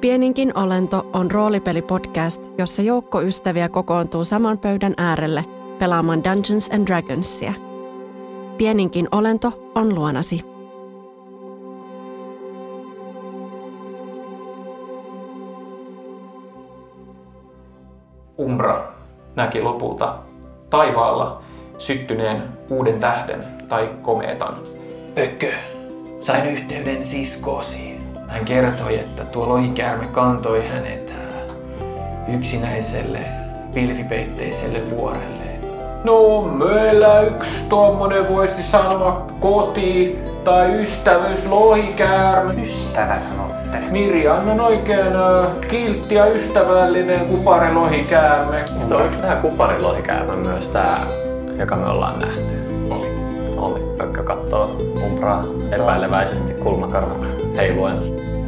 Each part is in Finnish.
Pieninkin olento on roolipelipodcast, jossa joukko ystäviä kokoontuu saman pöydän äärelle pelaamaan Dungeons and Dragonsia. Pieninkin olento on luonasi. Umbra näki lopulta taivaalla syttyneen uuden tähden tai komeetan. Pökkö, sain yhteyden siskoosi. Hän kertoi, että tuo lohikäärme kantoi hänet yksinäiselle pilvipeitteiselle vuorelle. No, meillä yksi tuommoinen voisi sanoa koti tai ystävyys lohikäärme. Ystävä sanotte. Mirjana on oikein kiltti ja ystävällinen kuparilohikäärme. Sitten oliko tämä kuparilohikäärme myös tämä, joka me ollaan nähty? Oli. Oli. Pökkö kattoo umpraa epäileväisesti kulmakarvana heiluen.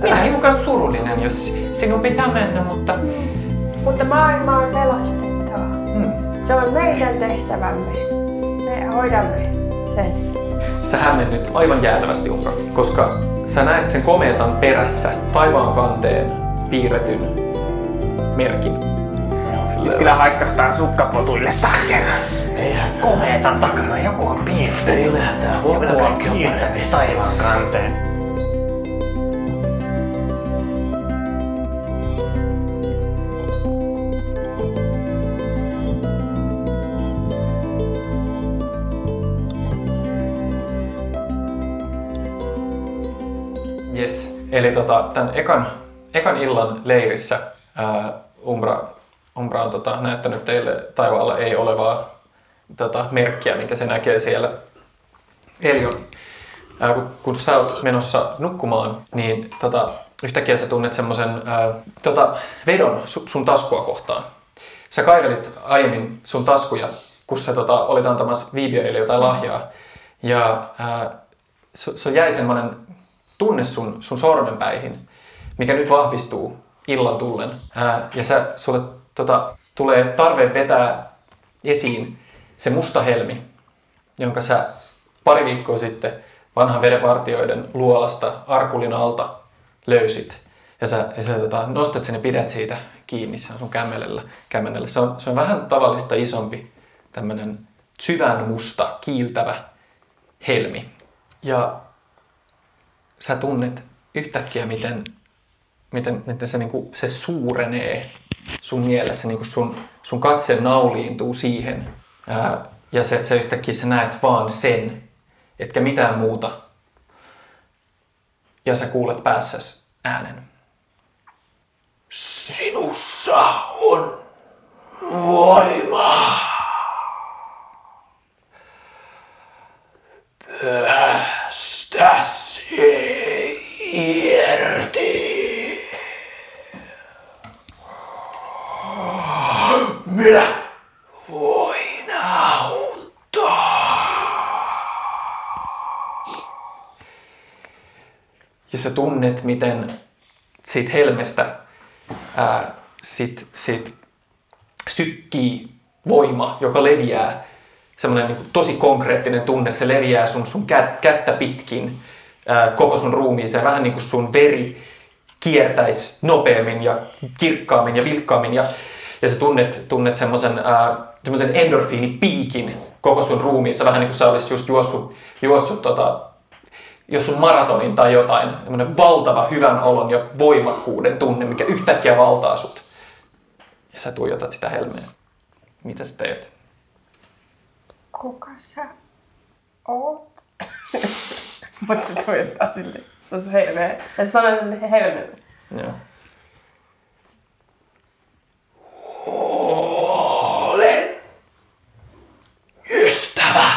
Minä hiukan surullinen, jos sinun pitää mennä, mutta... Mutta maailma on pelastettava. Hmm. Se on meidän tehtävämme. Me hoidamme sen. Sä hämmennyt aivan jäätävästi Umbra, koska sä näet sen komeetan perässä taivaan kanteen piirretyn merkin. Nyt kyllä haiskahtaa sukkapotuille taas kerran. Ei hätää. Komeetan takana joku on piirtänyt. Ei ole hätää. Joku on taivaan kanteen. Eli tota, tämän ekan, ekan illan leirissä ää, Umbra, Umbra on tota, näyttänyt teille taivaalla ei olevaa tota, merkkiä, minkä se näkee siellä. Elion, ää, kun, kun sä oot menossa nukkumaan, niin tota, yhtäkkiä sä tunnet semmoisen tota, vedon su, sun taskua kohtaan. Sä kaivelit aiemmin sun taskuja, kun sä tota, olit antamassa Viibionille jotain lahjaa. Ja ää, se, se jäi semmoinen tunne sun, sun sormenpäihin, mikä nyt vahvistuu illan tullen. Ää, ja sä, sulle tota, tulee tarve vetää esiin se musta helmi, jonka sä pari viikkoa sitten vanhan verenvartioiden luolasta Arkulin alta löysit. Ja sä, ja sä tota, nostat sen ja pidät siitä kiinni, se on sun kämmenellä. kämmenellä. Se, on, se on vähän tavallista isompi, tämmönen syvän musta, kiiltävä helmi. Ja sä tunnet yhtäkkiä, miten, miten, miten se, niin kuin, se suurenee sun mielessä, niin kuin sun, sun katse nauliintuu siihen. Ää, ja se, se yhtäkkiä sä näet vaan sen, etkä mitään muuta. Ja sä kuulet päässäsi äänen. Sinussa on voima. Päästä se irti. Minä voin auttaa. Ja sä tunnet, miten siitä helmestä ää, sit, sit sykkii voima, joka leviää. Semmoinen niin tosi konkreettinen tunne, se leviää sun, sun kät, kättä pitkin ää, koko sun ruumiiseen. Vähän niin kuin sun veri kiertäisi nopeammin ja kirkkaammin ja vilkkaammin. Ja, ja sä tunnet, tunnet semmoisen semmoisen endorfiinipiikin koko sun ruumiissa. Vähän niin kuin sä olisit just juossut, juossut tota, jos sun maratonin tai jotain, tämmöinen valtava hyvän olon ja voimakkuuden tunne, mikä yhtäkkiä valtaa sut. Ja sä tuijotat sitä helmeä. Mitä sä teet? Kuka sä oot? Mutta se tuijottaa silleen. Se on se helmeä. Ja se sanoo sille helmeelle. Joo. Olen ystävä.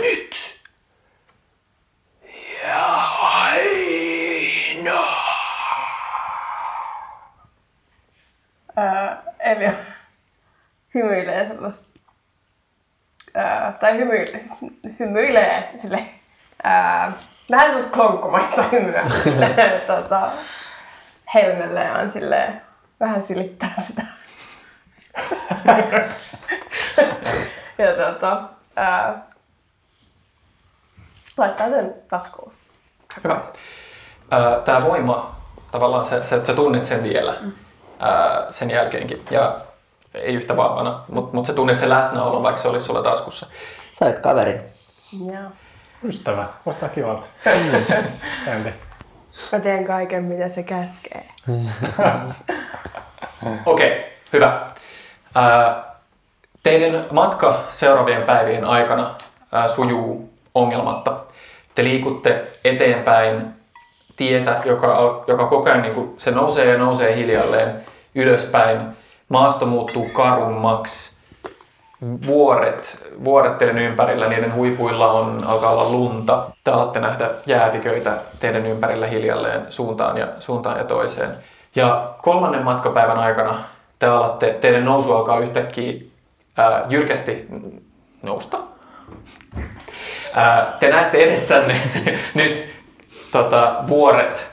Nyt. Ja aina. Ää, Eli hymyilee sellaista. Ää, tai hymy, hymyilee sille. Ää, vähän sellaista klonkkumaista hymyä. sille, tota, helmelle ja on silleen, vähän silittää sitä. ja tota, ää, laittaa sen taskuun. Hyvä. Tämä voima, tavallaan sä, sä, sä tunnet sen vielä ää, sen jälkeenkin. Ja ei yhtä vahvana, mutta mut sä tunnet sen läsnäolon, vaikka se olisi sulla taskussa. Sä oot kaveri. Joo. Ystävä. Kuulostaa kivalta. Entä? Mä teen kaiken, mitä se käskee. Okei, okay, hyvä. Teidän matka seuraavien päivien aikana sujuu ongelmatta. Te liikutte eteenpäin tietä, joka, joka koko ajan niin kuin, se nousee ja nousee hiljalleen ylöspäin. Maasto muuttuu karummaksi. Vuoret, vuoret teidän ympärillä, niiden huipuilla on, alkaa olla lunta. Te alatte nähdä jäätiköitä teidän ympärillä hiljalleen suuntaan ja, suuntaan ja toiseen. Ja kolmannen matkapäivän aikana te alatte, teidän nousu alkaa yhtäkkiä ää, jyrkästi nousta. Ää, te näette edessänne nyt tota, vuoret,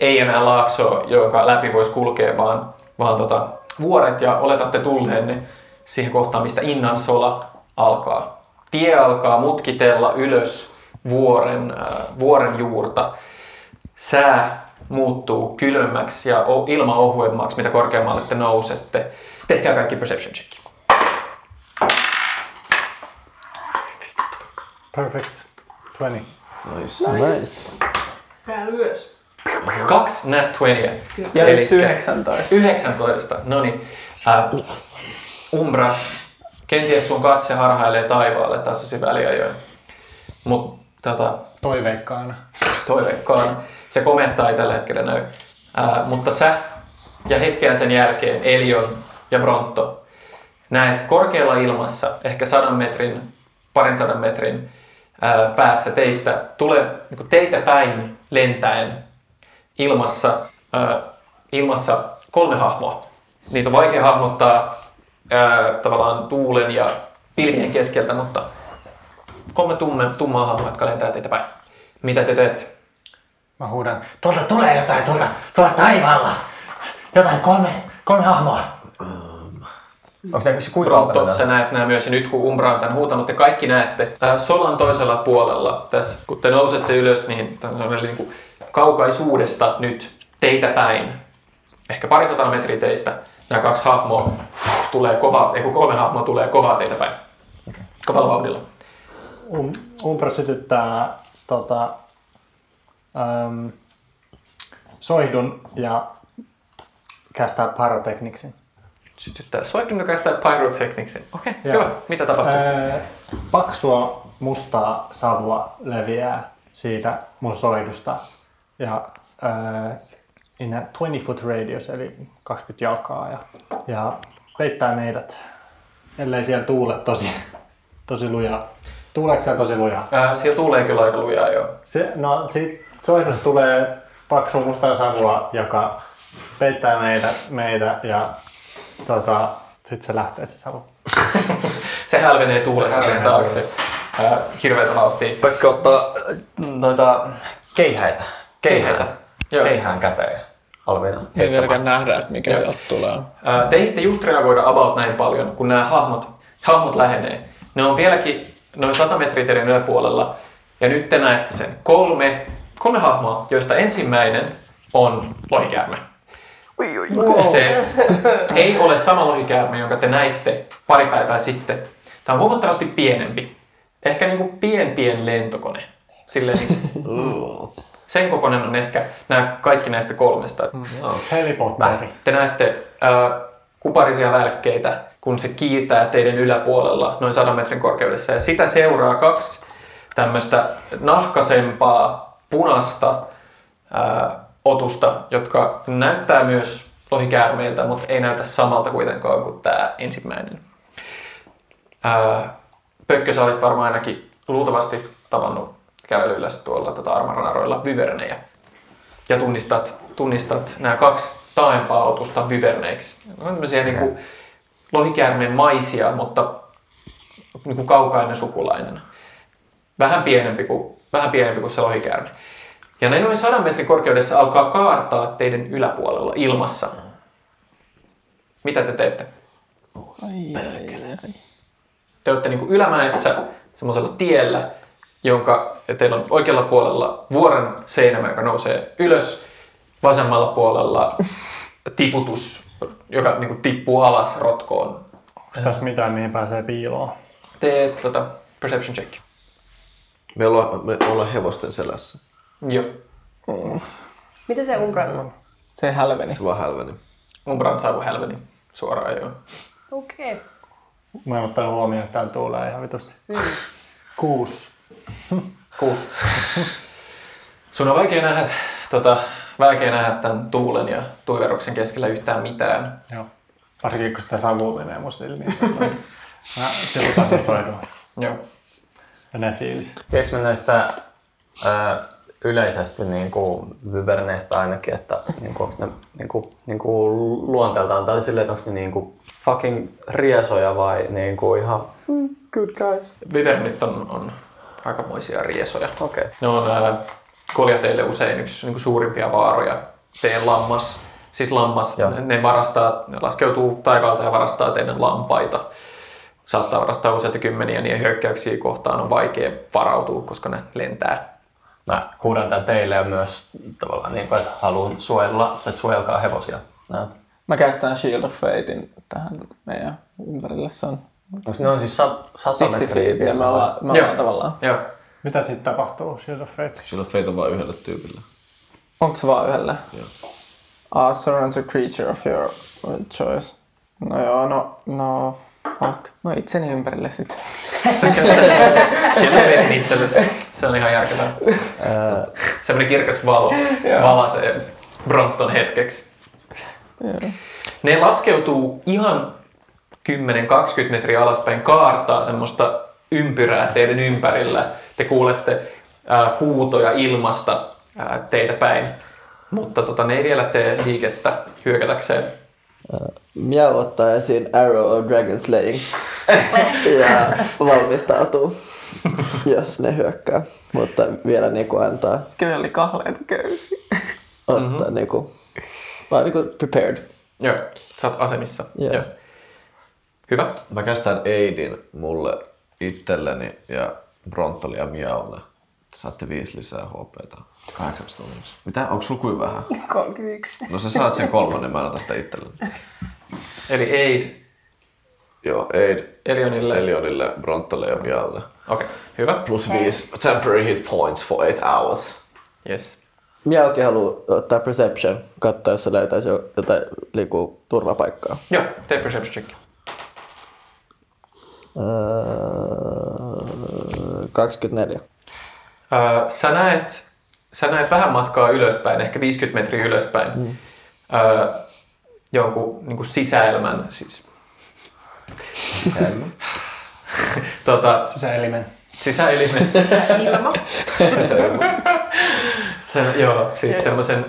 ei enää laaksoa, jonka läpi voisi kulkea, vaan, vaan tota, vuoret ja oletatte tulleenne siihen kohtaan, mistä Innansola alkaa. Tie alkaa mutkitella ylös vuoren, äh, vuoren juurta. Sää muuttuu kylmemmäksi ja o- ilma ohuemmaksi, mitä korkeammalle te nousette. Tehkää kaikki perception check. Perfect. 20. Nice. Tää ylös. Kaksi nat 20. Ja yksi 19. 19, no niin. Äh, Umbra, kenties sun katse harhailee taivaalle tässä väliajoin. Mutta tota, Toiveikkaana. toiveikkaan. Se komentaa ei tällä hetkellä näy. Ää, mutta sä ja hetkeä sen jälkeen Elion ja Bronto näet korkealla ilmassa, ehkä sadan metrin, parin sadan metrin ää, päässä teistä, tulee niin teitä päin lentäen ilmassa, ää, ilmassa kolme hahmoa. Niitä on vaikea hahmottaa ää, tavallaan tuulen ja pilvien keskeltä, mutta kolme tumme, tummaa hahmoa, jotka lentää teitä päin. Mitä te teette? Mä huudan, tuolta tulee jotain, tuolta, tuolta taivaalla. Jotain kolme, kolme hahmoa. Onko se kuinka tää? sä näet nämä myös ja nyt kun Umbra on tämän huutanut, te kaikki näette äh, Solan toisella puolella tässä, kun te nousette ylös, niin tämä on sellainen niin kuin kaukaisuudesta nyt teitä päin, ehkä parisataa metriä teistä, nämä kaksi hahmoa tulee kovaa, ei kun kolme hahmoa tulee kovaa teitä päin. Kovalla vauhdilla. Um, Umbra sytyttää tota, äm, soihdun ja kästää pyrotekniksin. Sytyttää soihdun kästää pyrotechnicsin. Okei, okay, Joo. hyvä. Mitä tapahtuu? Ää, paksua mustaa savua leviää siitä mun soihdusta. Ja ää, in a 20 foot radius, eli 20 jalkaa. Ja, ja peittää meidät, ellei siellä tuule tosi, tosi lujaa. Tuuleeko siellä tosi lujaa? Äh, siellä tulee kyllä aika lujaa jo. Se, no, siitä soihdusta tulee paksua mustaa savua, joka peittää meitä, meitä ja tota, sitten se lähtee se savu. Se hälvenee tuulessa sen taakse. Äh, hirveätä vauhtia. Pekka ottaa äh, noita keihäitä. Keihäitä. Joo. Keihään käteen. Alviina. Ei vieläkään nähdä, että mikä Joo. sieltä tulee. Te ehditte just reagoida about näin paljon, kun nämä hahmot, hahmot lähenee. Ne on vieläkin noin 100 metriä teidän yläpuolella. Ja nyt te näette sen kolme, kolme hahmoa, joista ensimmäinen on lohikäärme. Se ei ole sama lohikäärme, jonka te näitte pari päivää sitten. Tämä on huomattavasti pienempi. Ehkä niin kuin pien pien lentokone. Silleen, niin sen kokoinen on ehkä nämä kaikki näistä kolmesta. Helipotteri. Te näette ää, kuparisia välkkeitä, kun se kiitää teidän yläpuolella noin 100 metrin korkeudessa. Ja sitä seuraa kaksi tämmöistä nahkasempaa, punasta ää, otusta, jotka näyttää myös lohikäärmeiltä, mutta ei näytä samalta kuitenkaan kuin tämä ensimmäinen. Ää, Pökkö, sä olisit varmaan ainakin luultavasti tavannut kävelyllä tuolla tota armaranaroilla vyvernejä ja tunnistat, tunnistat nämä kaksi taaempaa otusta vyverneiksi. Ne on tämmöisiä niin kuin lohikäärmeen maisia, mutta niin kuin kaukainen sukulainen. Vähän pienempi kuin, vähän pienempi kuin se lohikäärme. Ja ne noin 100 metrin korkeudessa alkaa kaartaa teidän yläpuolella ilmassa. Mitä te teette? Te olette niin kuin ylämäessä semmoisella tiellä, jonka ja teillä on oikealla puolella vuoren seinämä, joka nousee ylös. Vasemmalla puolella tiputus, joka niin kuin, tippuu alas rotkoon. Onko tässä mitään, mihin pääsee piiloon? Tee tota, perception check. Me ollaan, me ollaan hevosten selässä. Joo. Mitä se Umbran on? Se hälveni. Se vaan hälveni. Umbran saavu hälveni suoraan joo. Okei. Okay. Mä en ottanut huomioon, että täällä tuulee ihan vitusti. Kuusi. Kuusi. Sun on vaikea nähdä, tota, vaikea nähdä tämän tuulen ja tuiverruksen keskellä yhtään mitään. Joo. Varsinkin kun sitä savua menee mun silmiin. Mä tilasoidun. Joo. Ja ne fiilis. Tiedätkö me näistä ää, yleisesti niin kuin vyberneistä ainakin, että niin kuin, ne niin kuin, niin kuin luonteeltaan, tai silleen, että onko ne niin kuin fucking riesoja vai niin kuin ihan mm, good guys? Vivernit on, on aikamoisia riesoja. Okei. Okay. Ne on ää, koljateille usein yksi niin kuin suurimpia vaaroja. Teidän lammas, siis lammas, Joo. ne, ne varastaa, ne laskeutuu taivaalta ja varastaa teidän lampaita. Saattaa varastaa useita kymmeniä, niin hyökkäyksiä kohtaan on vaikea varautua, koska ne lentää. Mä huudan tän teille ja myös tavallaan niin kuin, että haluan suojella, että suojelkaa hevosia. Nää. Mä kästään Shield of Fatein tähän meidän ympärille. Se on Onko ne on siis sat, 100 60 metriä feet ja me ollaan, me Joo. ollaan tavallaan. Joo. Mitä sitten tapahtuu Shield of Fate? Silloin Fate on vaan yhdelle tyypille. Onko se vaan yhdelle? Joo. Ah, surrounds a creature of your choice. No joo, no, no, fuck. No itseni ympärille sitten. Siellä vetin itsellesi. Se on ihan järkevää. Semmoinen kirkas valo valasee Bronton hetkeksi. Ne laskeutuu ihan 10-20 metriä alaspäin, kaartaa semmoista ympyrää teidän ympärillä. Te kuulette äh, huutoja ilmasta äh, teitä päin. Mutta tota, ne ei vielä tee liikettä hyökätäkseen. Miau ottaa esiin Arrow of Dragon Slaying ja valmistautuu, jos ne hyökkää. Mutta vielä niinku antaa Kyllä oli kahleita köysiä. ottaa mm-hmm. niinku, vaan niinku prepared. Joo, sä oot asemissa. Joo. Joo. Hyvä. Mä kästän Aidin mulle itselleni ja Brontolle ja Miaulle. Saatte viisi lisää HPta. 18 tunnissa. Mitä? Onko sulla kuin vähän? 31. No sä saat sen kolmannen, mä annan tästä itselleni. Eli Aid Joo, Aid Elionille. Elionille, Brontolle ja Miaulle. Okei, okay. hyvä. Plus viisi temporary hit points for eight hours. Yes. Miaukin haluaa ottaa perception, katsoa jos se löytäisi jo- jotain liiku turvapaikkaa. Joo, tee perception check. Öö, 24. Öö, sä, näet, sä näet vähän matkaa ylöspäin, ehkä 50 metriä ylöspäin, mm. öö, jonkun niin kuin sisäelmän, siis, Sisäilma. tota, Sisäelimen. sisäelimen, Ilma. se, joo, siis semmoisen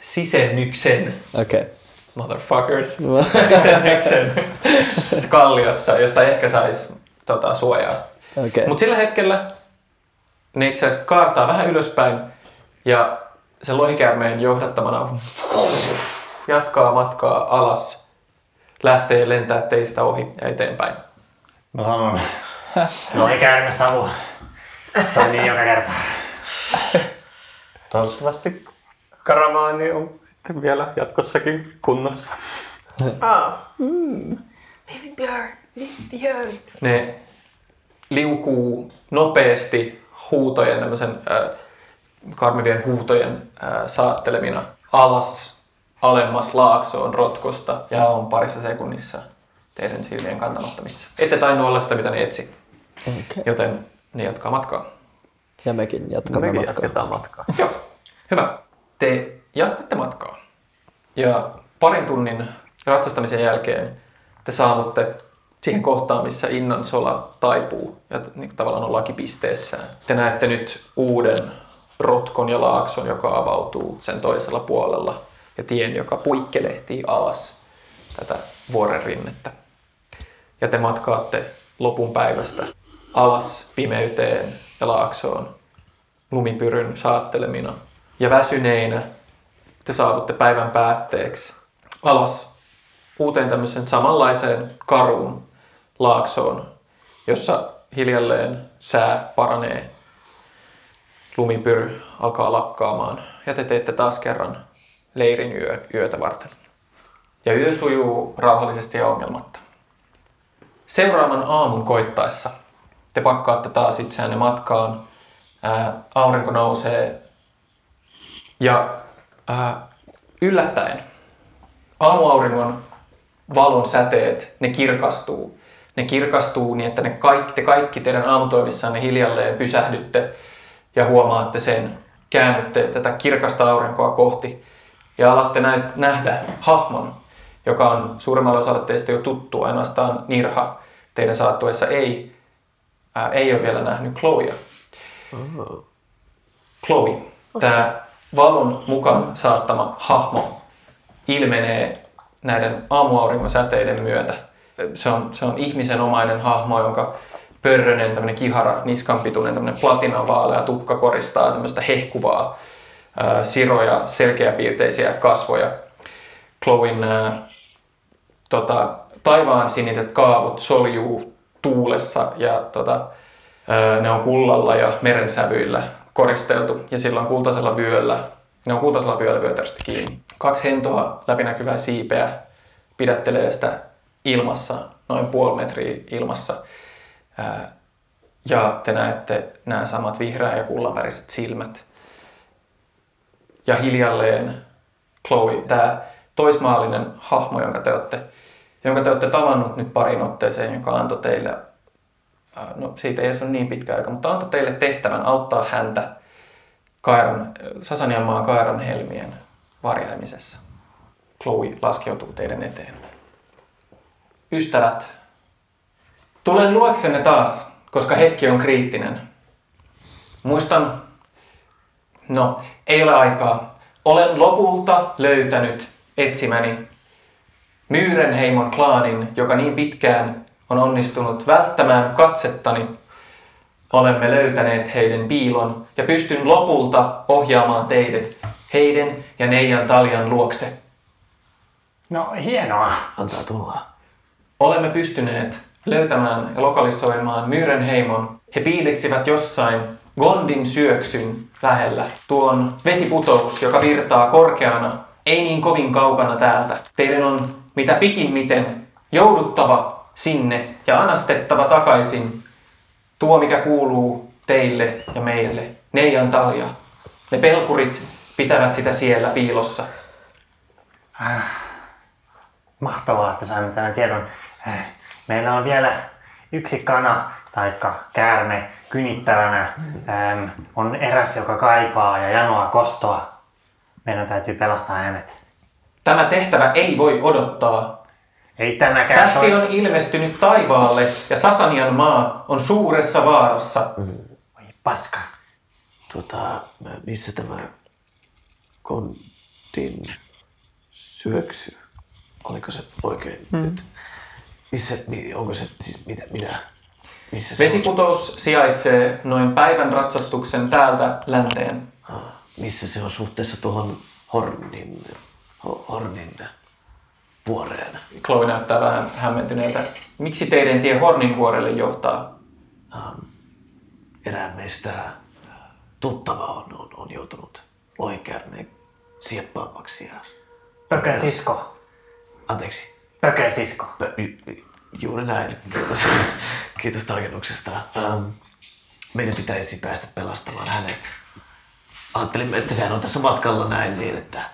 sisennyksen, Okei. Okay. Motherfuckers, sisennyksen kalliossa, josta ehkä sais tota, suojaa. Okay. Mutta sillä hetkellä ne itse asiassa kaartaa vähän ylöspäin ja sen lohikäärmeen johdattamana jatkaa matkaa alas, lähtee lentää teistä ohi ja eteenpäin. Mä sanon, no ei käärme savu. Toi niin joka kerta. Toivottavasti karamaani on sitten vielä jatkossakin kunnossa. Aa. Mm. Baby Björn. Baby Björn. Ne liukuu nopeasti huutojen, tämmöisen äh, karmivien huutojen äh, saattelemina alas alemmas laaksoon rotkosta ja on parissa sekunnissa teidän silmien kantamattomissa. Ette tainnut olla sitä, mitä ne etsi, Okay. joten ne jatkaa matkaa. Ja mekin jatkamme Mekin matkaa. jatketaan matkaa. Joo, hyvä. Te jatkatte matkaa. Ja parin tunnin ratsastamisen jälkeen te saavutte siihen kohtaan, missä Innan sola taipuu ja niin tavallaan on lakipisteessään. Te näette nyt uuden rotkon ja laakson, joka avautuu sen toisella puolella ja tien, joka puikkelehtii alas tätä vuoren rinnettä. Ja te matkaatte lopun päivästä alas pimeyteen ja laaksoon lumipyryn saattelemina. Ja väsyneinä te saavutte päivän päätteeksi alas uuteen tämmöiseen samanlaiseen karuun laaksoon, jossa hiljalleen sää paranee lumipyry alkaa lakkaamaan ja te teette taas kerran leirin yö, yötä varten. Ja yö sujuu rauhallisesti ja ongelmatta. Seuraavan aamun koittaessa te pakkaatte taas itseänne matkaan. Ää, aurinko nousee ja ää, yllättäen aamuauringon valon säteet, ne kirkastuu. Ne kirkastuu niin, että ne kaikki, te kaikki teidän aamutoimissanne hiljalleen pysähdytte ja huomaatte sen. Käännytte tätä kirkasta aurinkoa kohti ja alatte nä- nähdä hahmon, joka on suurimmalle osalle teistä jo tuttu, ainoastaan Nirha teidän saattuessa ei, ää, ei ole vielä nähnyt Chloea. Chloe, tämä valon mukaan saattama hahmo ilmenee näiden aamuauringon säteiden myötä. Se on, se on ihmisen omainen hahmo, jonka pörrönen, tämmöinen kihara, niskanpituinen, tämmöinen platinavaalea tukka koristaa tämmöistä hehkuvaa ää, siroja, selkeäpiirteisiä kasvoja. Chloen ää, tota, taivaan siniset kaavut soljuu tuulessa ja tota, ää, ne on kullalla ja merensävyillä koristeltu ja silloin kultaisella vyöllä, ne on kultaisella vyöllä vyötäröstä kiinni. Kaksi hentoa läpinäkyvää siipeä pidättelee sitä ilmassa, noin puoli metriä ilmassa. Ja te näette nämä samat vihreä- ja kullanväriset silmät. Ja hiljalleen Chloe, tämä toismaallinen hahmo, jonka te olette, jonka te olette tavannut nyt parin otteeseen, joka antoi teille, no siitä ei ole niin pitkä aika, mutta antoi teille tehtävän auttaa häntä Kairan, Sasanian maan Kairan helmien varjelemisessa. Chloe laskeutuu teidän eteen. Ystävät, tulen luoksenne taas, koska hetki on kriittinen. Muistan, no ei ole aikaa. Olen lopulta löytänyt etsimäni Myyrenheimon klaanin, joka niin pitkään on onnistunut välttämään katsettani. Olemme löytäneet heidän piilon ja pystyn lopulta ohjaamaan teidät heidän ja Neijan Taljan luokse. No hienoa. Antaa tulla. Olemme pystyneet löytämään ja lokalisoimaan Myyrenheimon. He piileksivät jossain Gondin syöksyn lähellä. Tuon vesiputous, joka virtaa korkeana, ei niin kovin kaukana täältä. Teidän on mitä pikimmiten jouduttava sinne ja anastettava takaisin tuo, mikä kuuluu teille ja meille. Neijan talja. Ne pelkurit pitävät sitä siellä piilossa. Mahtavaa, että saimme tämän tiedon. Meillä on vielä yksi kana tai käärme kynittävänä. Ähm, on eräs, joka kaipaa ja janoaa kostoa. Meidän täytyy pelastaa hänet. Tämä tehtävä ei voi odottaa. Ei tämäkään Tähti on ilmestynyt taivaalle ja Sasanian maa on suuressa vaarassa. Oi paska. Tota, missä tämä kontin syöksy, oliko se oikein mm. nyt? Missä, mi- onko se siis mitä, mitä? Missä se Vesiputous sijaitsee noin päivän ratsastuksen täältä länteen. on? Ah, Missä se on suhteessa tuohon Hornin, Ho- Hornin vuoreen? Chloe näyttää vähän hämmentyneeltä. Miksi teidän tie Hornin vuorelle johtaa? Erään meistä tuttava on, on, on joutunut lohikäärmeen sieppaamaksi ja Pökön sisko. anteeksi, Pökön sisko. Pö- ju- ju- Juuri näin. Kiitos, Kiitos tarkennuksesta. Ähm, meidän pitäisi päästä pelastamaan hänet. Ajattelimme, että sehän on tässä matkalla näin niin, että,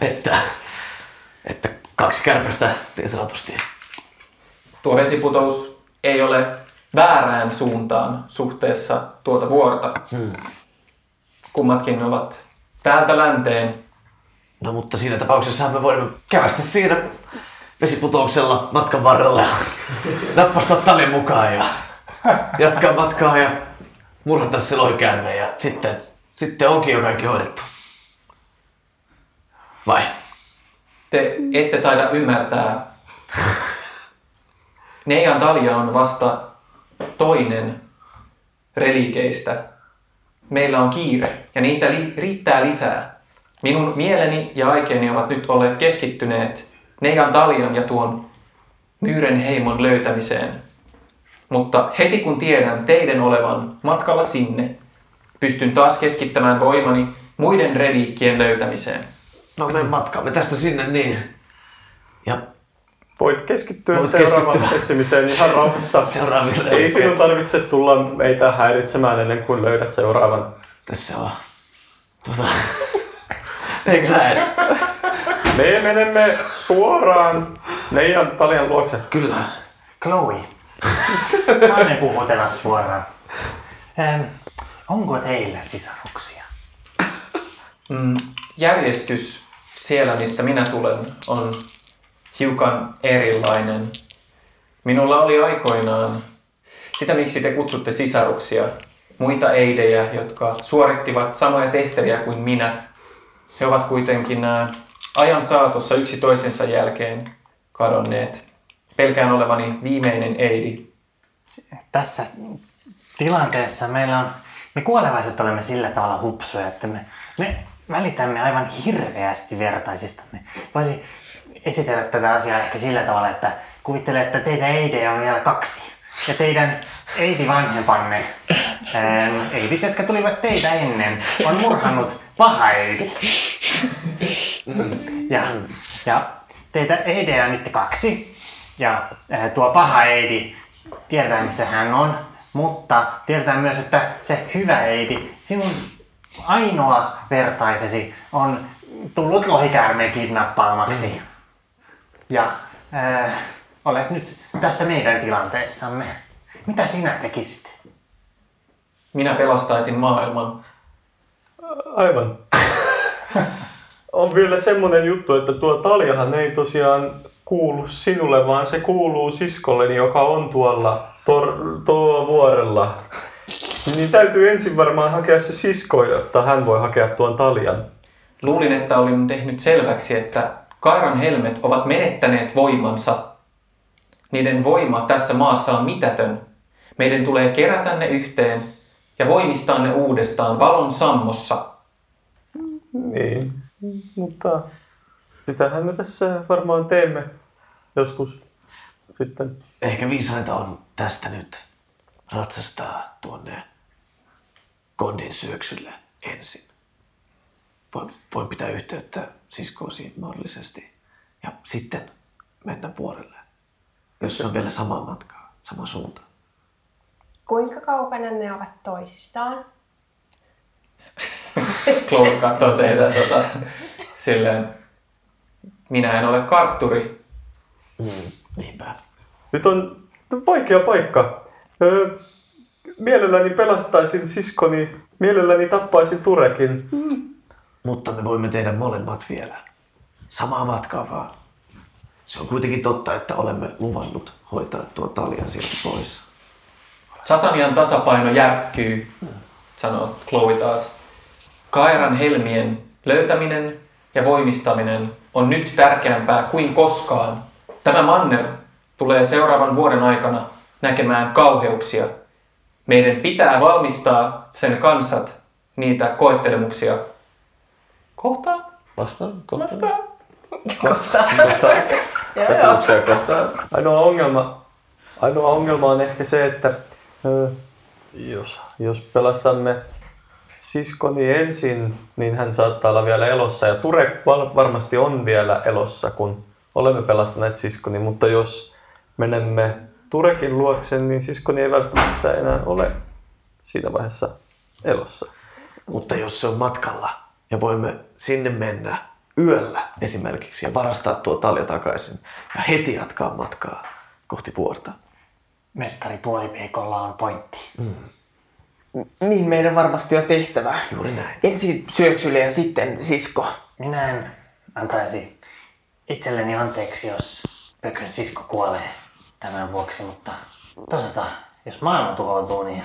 että, että kaksi kärpästä niin sanotusti. Tuo vesiputous ei ole väärään suuntaan suhteessa tuota vuorta. Hmm. Kummatkin ovat täältä länteen. No mutta siinä tapauksessa me voimme kävästä siinä vesiputouksella matkan varrella ja nappastaa talin mukaan ja jatkaa matkaa ja murhata se lohikäärme ja sitten, sitten onkin jo kaikki hoidettu. Vai? Te ette taida ymmärtää. Neijan Talja on vasta toinen relikeistä. Meillä on kiire ja niitä li- riittää lisää. Minun mieleni ja aikeeni ovat nyt olleet keskittyneet Neijan Taljan ja tuon Myyren heimon löytämiseen. Mutta heti kun tiedän teidän olevan matkalla sinne, Pystyn taas keskittämään voimani muiden reliikkien löytämiseen. No me matkaamme tästä sinne niin. Ja Voit keskittyä Voit seuraavaan keskittyä. etsimiseen ihan rauhassa. Seuraaville Ei sinun tarvitse tulla meitä häiritsemään ennen kuin löydät seuraavan. tässä on. Tuota. Eikö näin? Me menemme suoraan Neijan Talian luokse. Kyllä. Chloe, saanen puhutella suoraan. Ähm, onko teillä sisaruksia? Mm, järjestys siellä, mistä minä tulen, on hiukan erilainen. Minulla oli aikoinaan sitä, miksi te kutsutte sisaruksia, muita eidejä, jotka suorittivat samoja tehtäviä kuin minä. He ovat kuitenkin ajan saatossa yksi toisensa jälkeen kadonneet. Pelkään olevani viimeinen eidi. Tässä tilanteessa meillä on, me kuolevaiset olemme sillä tavalla hupsuja, että me, me välitämme aivan hirveästi vertaisistamme. Voisi esitellä tätä asiaa ehkä sillä tavalla, että kuvittelee, että teitä eidejä on vielä kaksi. Ja teidän eidi vanhempanne, ähm, eidit, jotka tulivat teitä ennen, on murhannut paha eidi. Ja, ja teitä eidejä on nyt kaksi. Ja äh, tuo paha eidi, tiedetään missä hän on, mutta tiedetään myös, että se hyvä eidi, sinun ainoa vertaisesi on tullut lohikäärmeen kidnappaamaksi. Ja äh, olet nyt tässä meidän tilanteessamme. Mitä sinä tekisit? Minä pelastaisin maailman. Aivan. On vielä semmonen juttu, että tuo taljahan ei tosiaan kuulu sinulle, vaan se kuuluu siskolleni, joka on tuolla tor- tuolla vuorella. Niin täytyy ensin varmaan hakea se sisko, jotta hän voi hakea tuon taljan. Luulin, että olin tehnyt selväksi, että Kairan helmet ovat menettäneet voimansa. Niiden voima tässä maassa on mitätön. Meidän tulee kerätä ne yhteen ja voimistaa ne uudestaan valon sammossa. Niin, mutta sitähän me tässä varmaan teemme joskus sitten. Ehkä viisainta on tästä nyt ratsastaa tuonne Kondin syöksylle ensin. Voin, voin pitää yhteyttä siskoosiin mahdollisesti ja sitten mennä vuorelle, jos se on vielä sama matka, sama suunta. Kuinka kaukana ne ovat toisistaan? Chloe katsoo teitä tota, silleen, minä en ole kartturi. Niinpä. Nyt on vaikea paikka. Öö, mielelläni pelastaisin siskoni, mielelläni tappaisin Turekin. Mutta me voimme tehdä molemmat vielä. Samaa matkaa vaan. Se on kuitenkin totta, että olemme luvannut hoitaa tuo taljan sieltä pois. Sasanian tasapaino järkkyy, sanoo Chloe taas. Kairan helmien löytäminen ja voimistaminen on nyt tärkeämpää kuin koskaan. Tämä manner tulee seuraavan vuoden aikana näkemään kauheuksia. Meidän pitää valmistaa sen kansat niitä koettelemuksia kohtaan. Vastaan, kohtaan. Vastaan. Kohtaan. Joo. Etuuksia kohtaan. Ainoa ongelma, ainoa ongelma on ehkä se, että jos, jos pelastamme siskoni ensin, niin hän saattaa olla vielä elossa. Ja Ture varmasti on vielä elossa, kun olemme pelastaneet siskoni. Mutta jos menemme Turekin luokse, niin siskoni ei välttämättä enää ole siinä vaiheessa elossa. Mutta jos se on matkalla ja voimme sinne mennä yöllä esimerkiksi ja varastaa tuo talja takaisin ja heti jatkaa matkaa kohti vuorta. Mestari puolipeikolla on pointti. Niin meidän varmasti on tehtävä. Juuri näin. Ensin syöksylle ja sitten sisko. Minä en antaisi itselleni anteeksi, jos Pökön sisko kuolee tämän vuoksi, mutta toisaalta jos maailma tuhoutuu, niin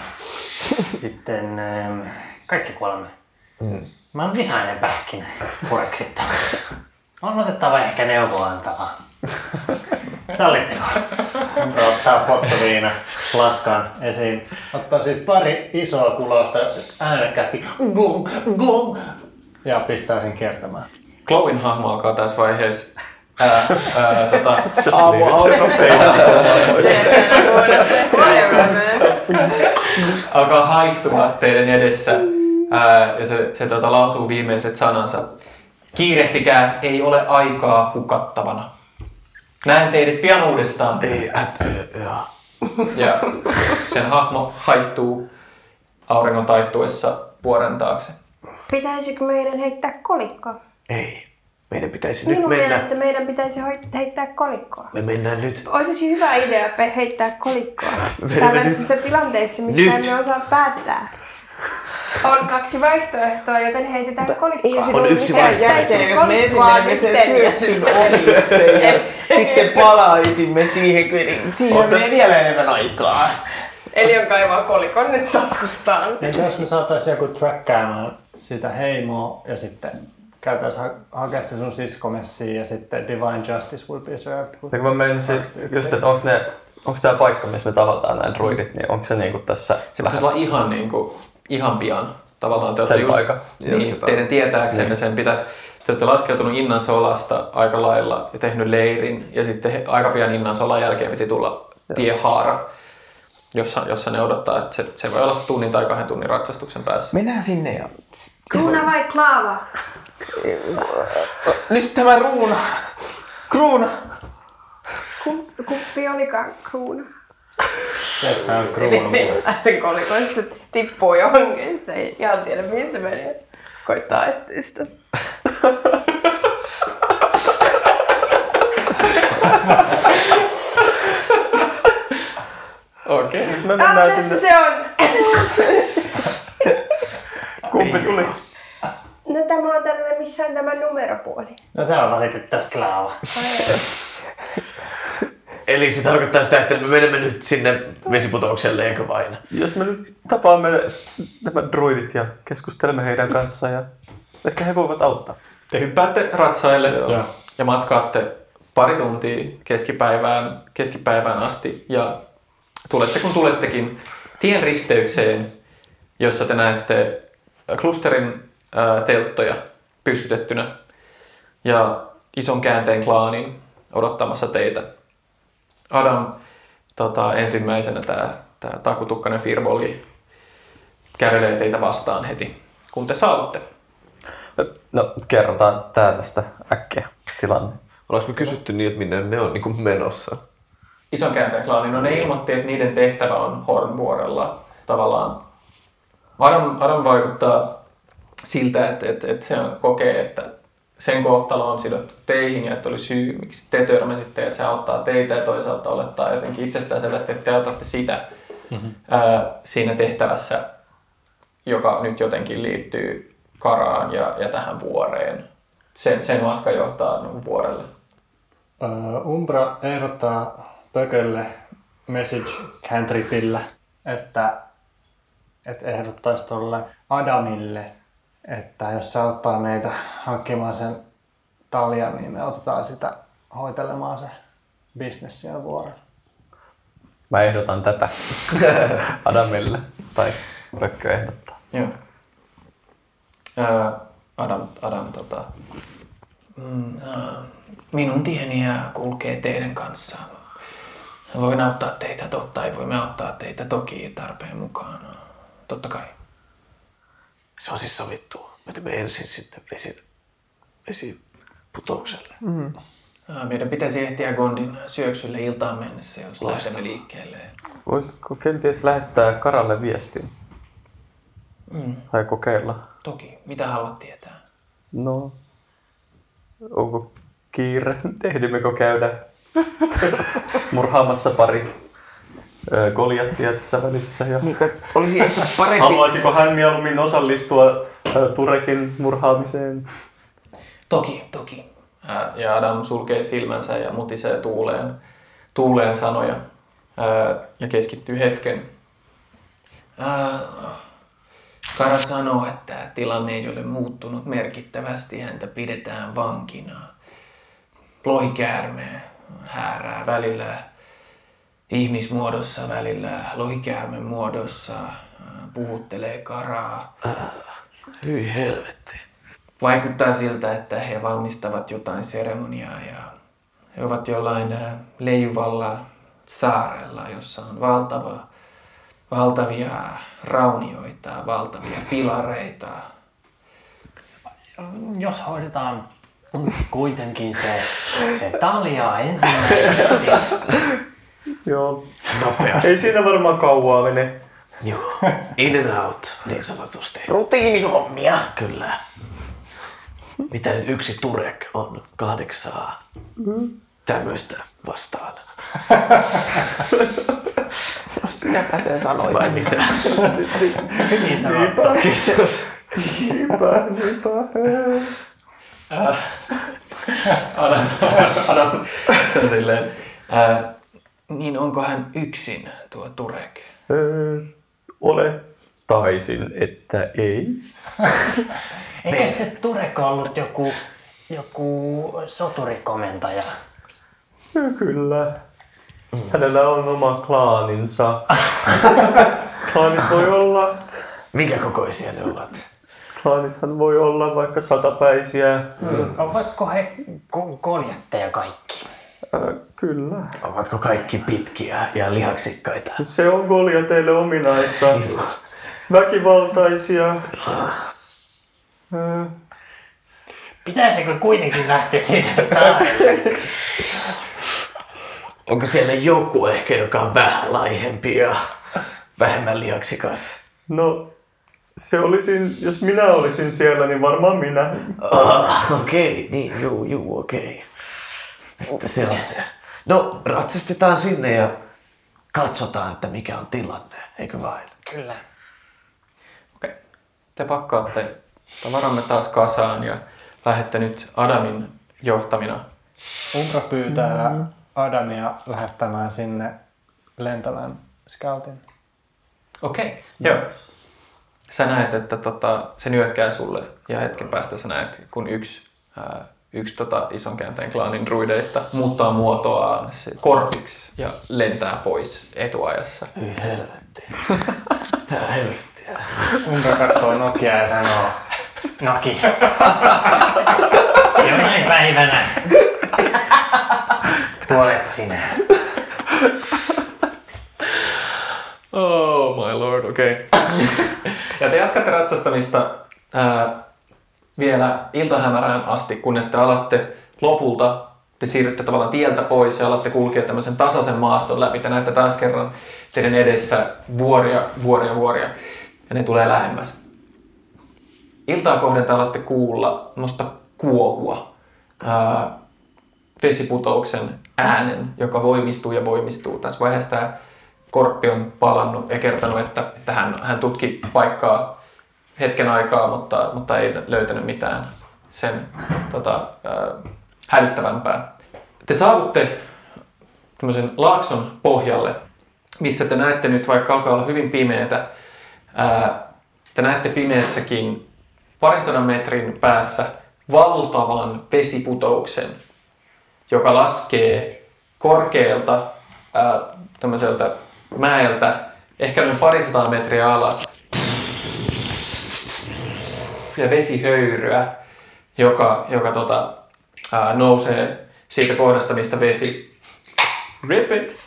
sitten ähm, kaikki kuolemme. Mä oon visainen pähkinä pureksittavaksi. On otettava ehkä neuvoa antavaa. Sallitteko? Hän ottaa pottoviina laskan esiin. Ottaa siitä pari isoa kulosta äänekkäästi. Glung, glung, ja pistää sen kiertämään. Chloen hahmo alkaa tässä vaiheessa ää, ää, tota, Aamu aurinko alkaa haihtumaan teidän edessä Ää, ja se, se tota, lausuu viimeiset sanansa. Kiirehtikää, ei ole aikaa hukattavana. Näen teidät pian uudestaan. Ei, joo. Ja sen hahmo haihtuu auringon taittuessa vuoren taakse. Pitäisikö meidän heittää kolikkoa? Ei. Meidän pitäisi nyt Minun mennä. mielestä meidän pitäisi heittää kolikkoa. Me mennään nyt. Olisi hyvä idea heittää kolikkoa. Tällaisissa tilanteissa, missä Nyt. emme osaa päättää. On kaksi vaihtoehtoa, joten heitetään kolikkoa. Ei siinä On yksi vaihtoehto. jos me ensin menemme sen nyt syöksyn ohitse ja sitten palaisimme siihen, kun siihen menee vielä enemmän aikaa. Eli on kaivaa kolikon nyt taskustaan. Entä jos me saataisiin joku trackkaamaan sitä heimoa ja sitten käytäisiin ha- hakea se sun siskomessiin ja sitten Divine Justice will be served. Ja kun mä menin sit, just, että onko ne Onko tämä paikka, missä me tavataan nämä druidit, niin onko se niinku tässä Se pitäisi olla ihan, niin kuin, ihan pian. Tavallaan te Sen just, paikan. niin, teidän tietääksenne Niin. sen pitäisi, te olette laskeutunut Innan solasta aika lailla ja tehnyt leirin ja sitten he- aika pian Innan solan jälkeen piti tulla tiehaara, jossa, jossa ne odottaa, että se, se voi olla tunnin tai kahden tunnin ratsastuksen päässä. Mennään sinne ja... Kruuna vai klaava? Nyt tämä ruuna. Kruuna. Kum- Kumpi olikaan kruuna? Tässä on kruunu. Sen kolikon se tippuu johonkin. Se ei ihan tiedä mihin se menee. Koittaa etsiä sitä. Okei. Okay. me Ah, mennään tässä sinne. se on! Kumpi tuli? Tämä on tällainen, missä on tämä numeropuoli. No se on valitettavasti klaava. Eli se tarkoittaa sitä, että me menemme nyt sinne vesiputoukselle, eikö vain? Jos me nyt tapaamme nämä druidit ja keskustelemme heidän kanssaan ja ehkä he voivat auttaa. Te hyppäätte ratsaille Joo. ja matkaatte pari tuntia keskipäivään, keskipäivään asti ja tulette kun tulettekin tien risteykseen, jossa te näette klusterin ää, telttoja pystytettynä ja ison käänteen klaanin odottamassa teitä. Adam tota, ensimmäisenä tämä tää takutukkainen Firbolgi kävelee teitä vastaan heti, kun te saavutte. No, kerrotaan tää tästä äkkiä tilanne. Ollaanko me kysytty niin, että minne ne on niin kuin menossa? ison käänteen klaani, no ne ilmoitti, että niiden tehtävä on Hornvuorella tavallaan. Adam, Adam vaikuttaa siltä, että, että, että se on, kokee, että sen kohtalo on sidottu teihin ja että oli syy, miksi te törmäsitte, että se auttaa teitä ja toisaalta olettaa jotenkin itsestään selvästi, että te autatte sitä mm-hmm. ää, siinä tehtävässä, joka nyt jotenkin liittyy Karaan ja, ja tähän vuoreen. Sen, sen matka johtaa niin vuorelle. Uh, Umbra ehdottaa Pökölle message cantripillä, että, että ehdottaisi tuolle Adamille, että jos se auttaa meitä hankkimaan sen taljan, niin me otetaan sitä hoitelemaan se bisnes siellä vuorella. Mä ehdotan tätä Adamille. Tai Pökkö ehdottaa. Joo. Ää, Adam, Adam tota, mm, ää, minun tieni jää kulkee teidän kanssa. Voin auttaa teitä totta, ei voimme auttaa teitä toki tarpeen mukaan. Totta kai. Se on siis sovittu. Menemme ensin sinne vesi, vesiputoukselle. Ää, meidän pitäisi ehtiä Gondin syöksylle iltaan mennessä, jos lähdemme liikkeelle. Voisitko kenties lähettää Karalle viestin? Mm, Tai kokeilla? toki. Mitä haluat tietää? No, onko kiire? Ehdimmekö käydä murhaamassa pari ö, Goliattia tässä välissä? Ja... Niin, olisi ehkä parempi... Haluaisiko hän mieluummin osallistua Turekin murhaamiseen? Toki, toki. Ja Adam sulkee silmänsä ja mutisee tuuleen, tuuleen sanoja ja keskittyy hetken. Kara sanoo, että tilanne ei ole muuttunut merkittävästi, häntä pidetään vankina. Lohikäärme häärää välillä ihmismuodossa, välillä lohikäärmen muodossa, ää, puhuttelee Karaa. Hyi helvetti. Vaikuttaa siltä, että he valmistavat jotain seremoniaa ja he ovat jollain äh, leijuvalla saarella, jossa on valtava valtavia raunioita, valtavia pilareita. Jos hoidetaan kuitenkin se, se talia ensimmäiseksi. Joo. Nopeasti. Ei siinä varmaan kauaa mene. Joo. In and out, niin sanotusti. Rutiinihommia. Kyllä. Mitä nyt yksi turek on kahdeksaa tämmöistä vastaan? Sinäpä sen sanoit. Vai mitä? Hyvin sanottu. Kiitos. Niinpä, niinpä. Adam, Adam se on silleen, ää, niin onko hän yksin tuo Turek? Öö, olettaisin, että ei. Eikö se Turek ollut joku, joku soturikomentaja? Öö, Kyllä. Hänellä on oma klaaninsa. Klaanit voi olla, Minkä kokoisia ne ovat? klaanithan voi olla vaikka satapäisiä. Ovatko he ko- koljatteja kaikki? Öö, Kyllä. Ovatko kaikki pitkiä ja lihaksikkaita? Se on Goljateille ominaista. Väkivaltaisia. Öö, Pitäisikö kuitenkin lähteä sinne? Onko siellä joku ehkä, joka on vähän laihempi ja vähemmän lihaksikas? No, se olisin, jos minä olisin siellä, niin varmaan minä. Ah, okei, okay. niin, juu, juu, okei. Okay. Että se on se. No, ratsastetaan sinne ja katsotaan, että mikä on tilanne, eikö vain? Kyllä. Okei. Te pakkaatte tavaramme taas kasaan ja lähdette nyt Adamin johtamina. Umbra pyytää Adamia lähettämään sinne lentävän scoutin. Okei, joo. Sä näet, että tota, se nyökkää sulle ja hetken päästä sä näet, kun yksi, ää, yksi tota, ison käänteen klaanin druideista muuttaa muotoaan se korpiksi ja lentää pois etuajassa. Hyi helvetti. Mitä helvettiä? Umbra katsoo Nokia ja sanoo, Noki. Jonain päivänä tuolet sinä. Oh my lord, okei. Okay. ja te jatkatte ratsastamista ää, vielä iltahämärään asti, kunnes te alatte lopulta, te siirrytte tavallaan tieltä pois ja alatte kulkea tämmöisen tasaisen maaston läpi. Te näette taas kerran teidän edessä vuoria, vuoria, vuoria. Ja ne tulee lähemmäs. Iltaa kohden te alatte kuulla nosta kuohua. Ää, vesiputouksen äänen, joka voimistuu ja voimistuu. Tässä vaiheessa tämä korppi on palannut ja kertonut, että, että hän, hän tutki paikkaa hetken aikaa, mutta, mutta ei löytänyt mitään sen tota, äh, hälyttävämpää. Te saavutte tämmöisen laakson pohjalle, missä te näette nyt, vaikka alkaa olla hyvin pimeätä, ää, te näette pimeässäkin parisadan metrin päässä valtavan vesiputouksen, joka laskee korkealta ää, tämmöiseltä mäeltä ehkä noin parisataa metriä alas. Ja vesihöyryä, joka, joka tota, ää, nousee siitä kohdasta, mistä vesi... Rip it!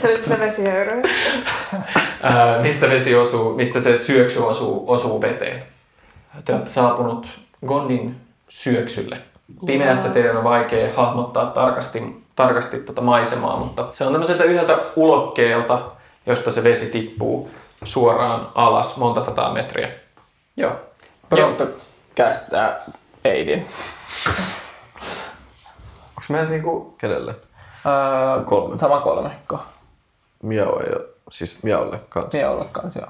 Se oli se vesihöyry. ää, mistä vesi osuu, mistä se syöksy osuu, osuu veteen. Te olette saapunut Gondin syöksylle. Pimeässä teidän on vaikea hahmottaa tarkasti, tarkasti tota maisemaa, mutta se on tämmöiseltä yhdeltä ulokkeelta, josta se vesi tippuu suoraan alas monta sataa metriä. Joo. Pronto kästää Aidin. Onks meillä niinku kenelle? Öö, Kolme. Sama kolmekko. Miao ei oo, siis Miaolle kanssa. Mie olla kans joo.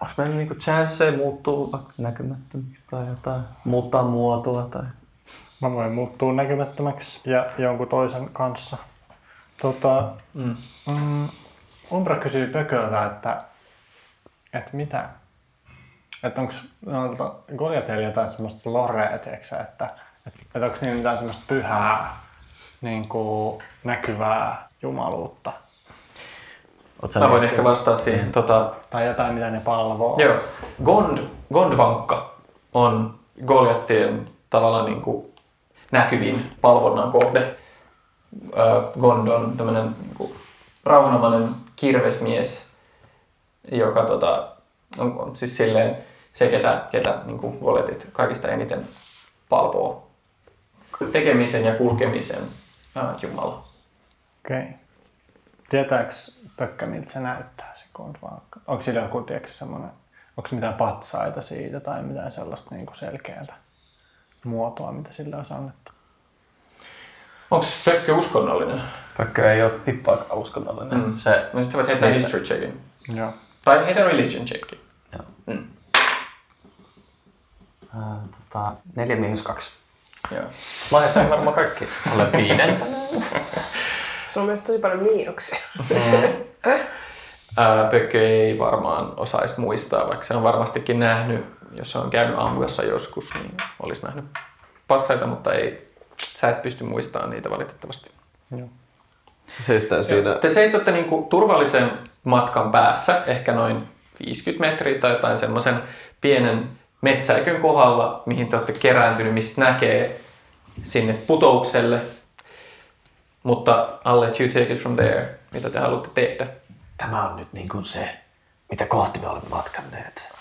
Onks meillä niinku chanceja muuttuu vaikka näkymättömiksi tai jotain? Muuttaa muotoa tai... Mä voin muuttua näkymättömäksi ja jonkun toisen kanssa. Tota, Mm. mm, Umbra kysyy Pököltä, että, että mitä? Että onko noilta Goliathilla jotain semmoista lorea, tiiäksä, että, että, että onko niillä mitään semmoista pyhää niin kuin näkyvää jumaluutta? Oot Mä voin ehkä vastata siihen. Tota, Tai jotain, mitä ne palvoo? Joo. Gond, Gondvankka on Goliathien tavallaan niin kuin näkyvin palvonnan kohde. Gond on tämmöinen niin kuin rauhanomainen kirvesmies, joka tota, on, on siis silleen se, ketä, ketä niin kuin voletit kaikista eniten palvoo tekemisen ja kulkemisen ää, Jumala. Okei. Okay. Tietääkö Pökkä, miltä se näyttää se Gondvan? Onko sillä joku, tiedätkö, semmoinen, onko mitään patsaita siitä tai mitään sellaista niin kuin selkeää muotoa, mitä sillä on annettu? Onko Pökkö uskonnollinen? Pökkö ei ole tippaakaan uskonnollinen. Mm. Se, No sitten sä voit heittää history checkin. Joo. Tai heitä religion checkin. Joo. Mm. ää, tota, 4 miinus 2. Joo. Lahjoitan varmaan kaikki. Olen viiden. Se on myös tosi paljon miinuksia. Ää, Pökkö ei varmaan osaisi muistaa, vaikka se on varmastikin nähnyt, jos se on käynyt Amgassa joskus, niin olisi nähnyt patsaita, mutta ei, sä et pysty muistamaan niitä valitettavasti. Seistään siinä. Te seisotte niin kuin turvallisen matkan päässä, ehkä noin 50 metriä tai jotain semmoisen pienen metsäikön kohdalla, mihin te olette kerääntynyt, mistä näkee sinne putoukselle. Mutta I'll let you take it from there, mitä te haluatte tehdä. Tämä on nyt niin kuin se, mitä kohti me olemme matkanneet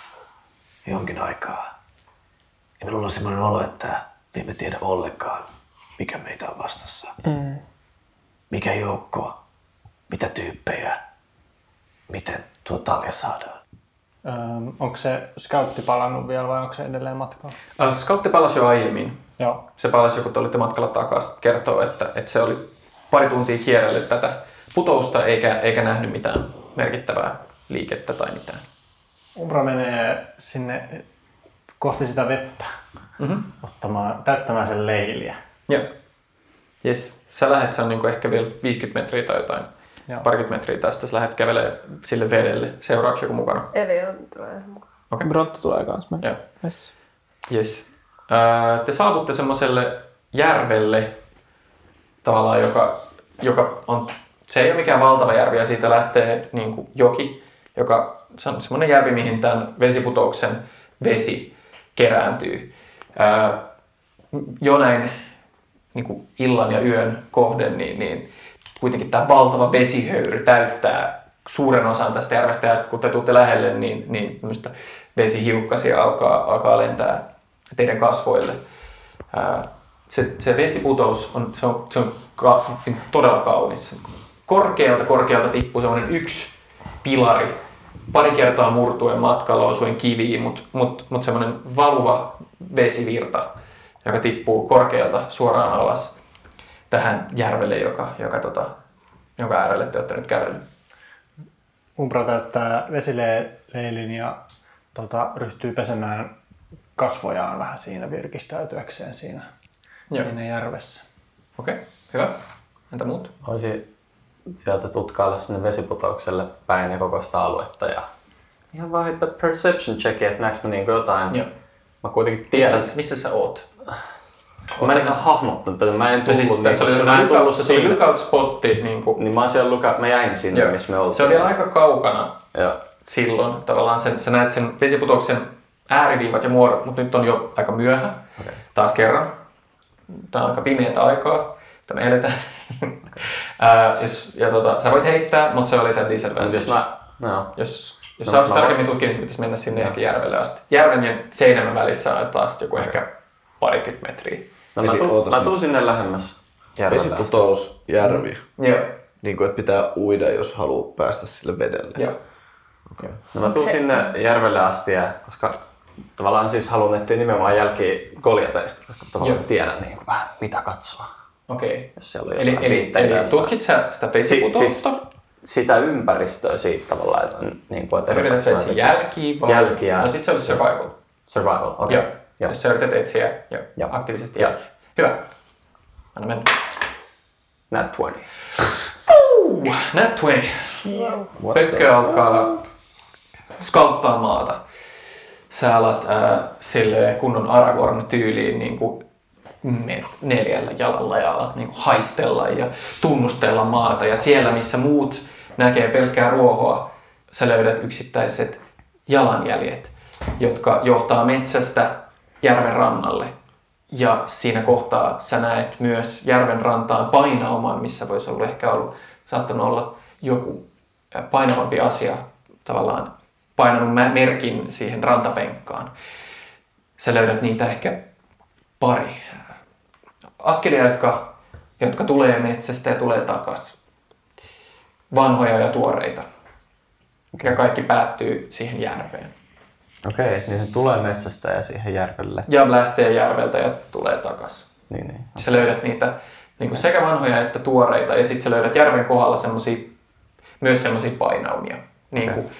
jonkin aikaa. Ja minulla on sellainen olo, että me emme tiedä ollenkaan, mikä meitä on vastassa. Mm. Mikä joukko, mitä tyyppejä, miten tuo talja saadaan. Öö, onko se scoutti palannut vielä vai onko se edelleen matkalla? Uh, Scoutti palasi jo aiemmin. Joo. Se palasi, kun te olitte matkalla takaisin. Kertoo, että, että se oli pari tuntia kierrellyt tätä putousta eikä, eikä nähnyt mitään merkittävää liikettä tai mitään. Umbra menee sinne kohti sitä vettä Mm-hmm. ottamaan, täyttämään sen leiliä. Joo. Yes. Sä lähet, se on niinku ehkä vielä 50 metriä tai jotain. Joo. Parikymmentä metriä tästä, sä lähdet kävelee sille vedelle. Seuraavaksi joku mukana. Eli on tulee mukaan. Okei. Bronto tulee kans. Mä. Joo. Yes. Yes. Te saavutte semmoiselle järvelle, tavallaan, joka, joka on, se ei ole mikään valtava järvi ja siitä lähtee niin kuin joki, joka se on semmoinen järvi, mihin tämän vesiputouksen vesi kerääntyy. Ää, jo näin niin kuin illan ja yön kohden, niin, niin kuitenkin tämä valtava vesihöyry täyttää suuren osan tästä järvestä ja kun te tuutte lähelle, niin, niin tämmöistä vesihiukkasia alkaa, alkaa lentää teidän kasvoille. Ää, se, se vesiputous on, se on, se on ka, todella kaunis. Korkealta korkealta tippuu semmoinen yksi pilari, pari kertaa murtuen matkalla osuen kiviin, mutta mut, mut semmoinen valuva vesivirta, joka tippuu korkealta suoraan alas tähän järvelle, joka, joka tota, jonka äärelle te olette nyt kävellyt. Umbra täyttää vesileilin ja tota, ryhtyy pesemään kasvojaan vähän siinä virkistäytyäkseen siinä, Joo. siinä järvessä. Okei, okay, hyvä. Entä muut? Voisi sieltä tutkailla sinne vesiputoukselle päin ja koko sitä aluetta ja ihan vaan heittää perception checki, että näekö mä niinku jotain. Joo. Mä kuitenkin tiedän. Missä, missä sä oot? Mä en ihan hahmottanut tätä. Mä en No tullut, siis niinku- tässä oli mä en tullut tässä oli sinne. lookout spotti, niin kuin, Niin mä siellä lookout, mä jäin sinne, Joo. missä me oltiin. se vielä aika kaukana Joo. silloin. Tavallaan sen, sä näet sen vesiputouksen ääriviivat ja muodot, mutta nyt on jo aika myöhä. Okei. Taas kerran. Tämä on aika pimeätä aikaa, mitä me eletään. Ää, jos, ja tota, sä voit heittää, mutta se oli sen disadvantage. jos mä, no, Jos, jos No, sä mä- tarkemmin tutkia, niin pitäisi mennä sinne johonkin järvelle asti. Järven ja seinämän välissä on taas joku ehkä parikymmentä metriä. no mä, Eli tuun, mä tuun sinne lähemmäs. Vesiputous, järvi. Joo, Niin kuin, että pitää uida, jos haluaa päästä sille vedelle. joo. No mä tuun sinne järvelle asti, ja, koska tavallaan siis haluan etsiä nimenomaan jälkiä Goljateista, koska tavallaan Joo. tiedän niin kuin vähän mitä katsoa. Okei. Jos siellä on Eli, eli, eli jossain. tutkit sä sitä Si- vesiputousta? siis sitä ympäristöä siitä tavallaan, että, niin kuin, että Yrität sä etsiä jälkiä vai? Jälkiä. No sit se olisi survival. Survival, okei. Joo. Okay. Jos sä yrität etsiä jo Joo. aktiivisesti jälkiä. Hyvä. Anna mennä. Nat 20. Uh, nat 20. Pökkö alkaa skauttaa maata. Sä alat äh, sille kunnon Aragorn-tyyliin niin kuin menet neljällä jalalla ja alat niin kuin haistella ja tunnustella maata. Ja siellä, missä muut näkee pelkkää ruohoa, sä löydät yksittäiset jalanjäljet, jotka johtaa metsästä järven rannalle. Ja siinä kohtaa sä näet myös järven rantaan painauman, missä voisi olla ehkä ollut, saattanut olla joku painavampi asia tavallaan painanut merkin siihen rantapenkkaan. Sä löydät niitä ehkä pari. Askelia, jotka, jotka tulee metsästä ja tulee takaisin. Vanhoja ja tuoreita. Ja kaikki päättyy siihen järveen. Okei, okay, niin se tulee metsästä ja siihen järvelle. Ja lähtee järveltä ja tulee takaisin. Niin, niin. Sä löydät niitä niin kuin sekä vanhoja että tuoreita ja sitten sä löydät järven kohdalla semmosia, myös semmoisia painaumia. Niin kuin,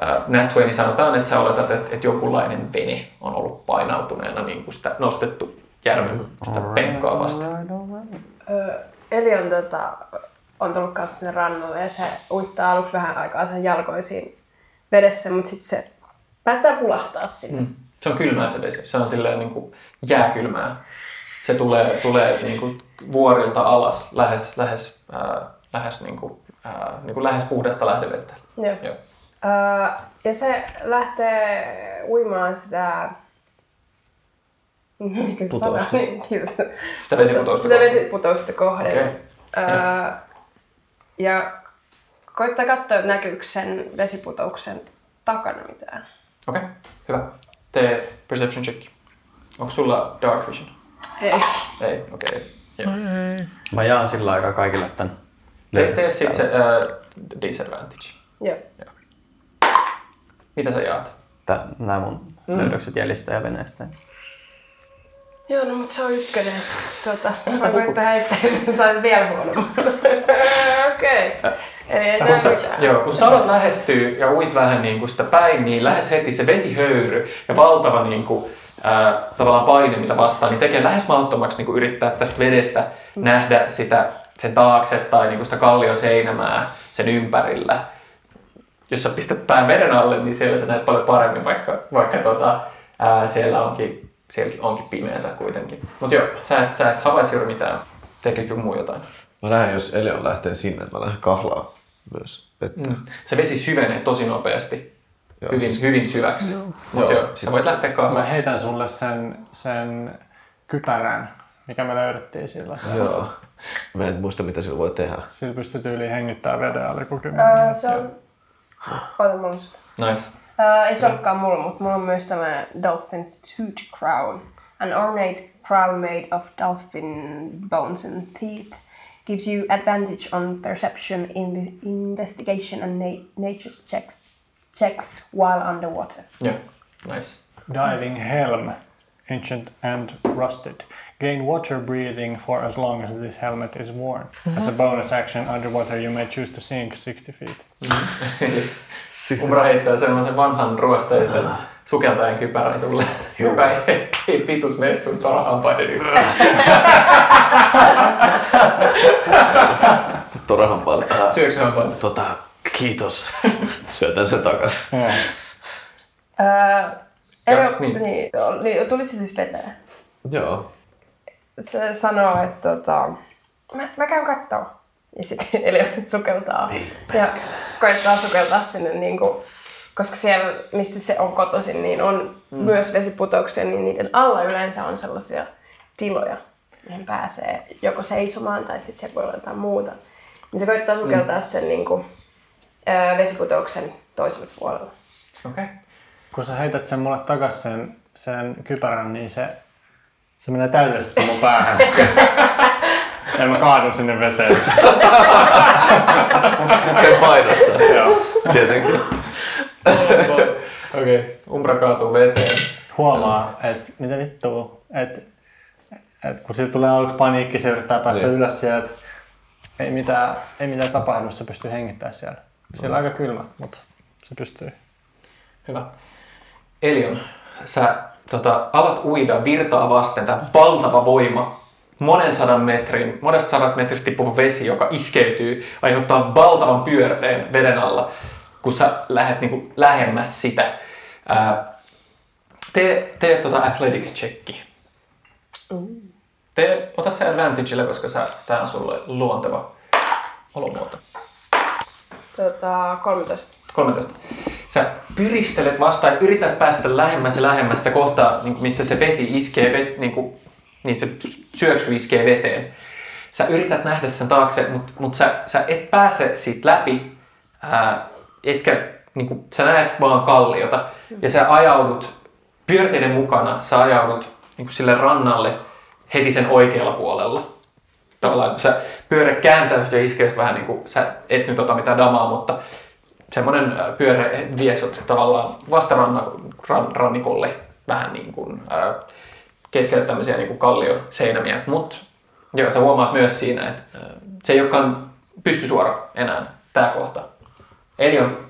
ää, Nat Twain sanotaan, että sä oletat, että, että jonkunlainen vene on ollut painautuneena niin kuin sitä nostettu järven sitä penkkaa vastaan. Ö, Eli on, tota, on tullut kanssa sinne rannalle ja se uittaa aluksi vähän aikaa sen jalkoisiin vedessä, mutta sitten se päättää pulahtaa sinne. Mm. Se on kylmää se vesi. Se on silleen niin kuin jääkylmää. Se tulee, tulee niin kuin vuorilta alas lähes, lähes, ää, lähes, niin kuin, ää, niin kuin lähes puhdasta lähdevettä. Joo. Joo. Öö, ja se lähtee uimaan sitä... Mikä se sana? Niin, Kiitos. Sitä vesiputousta Sitä vesiputousta kohden. Okei. Öö, ja koittaa katsoa, näkyykö sen vesiputouksen takana mitään. Okei, okay. hyvä. Tee perception check. Onko sulla dark vision? Ei. Ei, okei. Okay. Joo. Mä jaan sillä aikaa kaikille tämän Tee, tee sitten se uh, disadvantage. Joo. Mitä sä jaat? Tää, nämä mun Mm. löydökset jäljistä ja veneestä. Joo, no mutta se on ykkönen. Tota, mä heittää, että sain vielä huonomman. Okei. Okay. Ei kun sä, joo, kun sä alat lähestyä ja uit vähän niin kuin sitä päin, niin lähes heti se vesihöyry ja valtava niin kuin, ää, tavallaan paine, mitä vastaan, niin tekee lähes mahdottomaksi niin kuin yrittää tästä vedestä nähdä sitä, sen taakse tai niin kuin sitä kallioseinämää sen ympärillä. Jos sä pistät pään veden alle, niin siellä sä näet paljon paremmin, vaikka, vaikka tota, ää, siellä onkin, sielläkin onkin pimeätä kuitenkin. Mutta joo, sä et, sä et havaitse juuri mitään. Teekö muu jotain? Mä lähden, jos Elion lähtee sinne, että mä lähden kahlaa myös vettä. Mm. Se vesi syvenee tosi nopeasti. Joo, hyvin, siis- hyvin syväksi. Joo. Mutta Joo, joo, sit- sä voit lähteä Mä kahlaan. heitän sulle sen, sen kypärän, mikä me löydettiin sillä. Joo. Mä en muista, mitä sillä voi tehdä. Sillä pystyy tyyliin hengittämään veden alle joku kymmenen Öö, minuuttia. se on... Mulla se. Nice. Öö, ei se olekaan mulla, mutta mulla on myös tämmönen Dolphin's Tooth Crown. An ornate crown made of dolphin bones and teeth gives you advantage on perception, in the investigation and na- nature checks, checks while underwater. Joo, nice. Diving helm, ancient and rusted. Gain water breathing for as long as this helmet is worn. Mm-hmm. As a bonus action underwater, you may choose to sink 60 feet. Umbra heittää semmoisen vanhan ruosteisen ah. Sukeltajan kypärän sulle, joka ei, ei pitus messun torahampaiden. Torahan paljon. Syöksyhampaiden. Tota, kiitos. Syötän sen takas. Öö, Ja, ei, niin. niin. niin, oli, tuli se siis veteen. Joo. Se sanoo, että tota, mä, mä käyn kattoo. Ja sitten Eli sukeltaa. ja koittaa sukeltaa sinne, niin kuin, koska siellä, mistä se on kotoisin, niin on Mm. mm. myös vesiputouksia, niin niiden alla yleensä on sellaisia tiloja, mihin pääsee joko seisomaan tai sitten se voi olla jotain muuta. Niin se koittaa sukeltaa mm. sen niin kuin, ää, vesiputouksen toiselle puolelle. Okei. Kun sä heität sen mulle takas sen, sen kypärän, niin se, se menee täydellisesti mun päähän. ja mä kaadun sinne veteen. Sen painosta. Joo. Tietenkin. Okei, okay. Umbra kaatuu veteen. Huomaa, että mitä vittua, että et kun sillä tulee aluksi paniikki, se yrittää päästä Niin. ylös sieltä. Ei mitään, ei mitään tapahdu, se pystyy hengittämään siellä. Siellä on aika kylmä, mutta se pystyy. Hyvä. Elion, sä tota, alat uida virtaa vasten, tämä valtava voima, monen sadan metrin, monesta sadat metristä tippuva vesi, joka iskeytyy, aiheuttaa valtavan pyörteen veden alla, kun sä lähdet niinku lähemmäs sitä. Ää, tee, tee tota athletics-checki. Tee, ota se advantagelle, koska sä, tää on sulle luonteva olomuoto. Tota, 13. 13. Sä pyristelet vastaan, yrität päästä lähemmäs ja lähemmäs sitä kohtaa, niin kuin missä se vesi iskee, vet, niin, kuin, niin se syöksy iskee veteen. sä yrität nähdä sen taakse, mutta mut sä, sä et pääse siitä läpi, ää, etkä, niin kuin, sä näet vaan kalliota, ja sä ajaudut pyörteiden mukana, sä ajaudut niin kuin sille rannalle heti sen oikealla puolella. Tavallaan kun sä pyörä kääntäy ja iskee vähän niin kuin, sä et nyt ota mitään damaa, mutta semmoinen ää, pyörä vie sut tavallaan vastarannikolle vähän niin kuin, ää, keskelle tämmöisiä niin kuin kallioseinämiä. Mutta joo, sä huomaat myös siinä, että ää, se ei olekaan pystysuora enää tämä kohta. Eli on,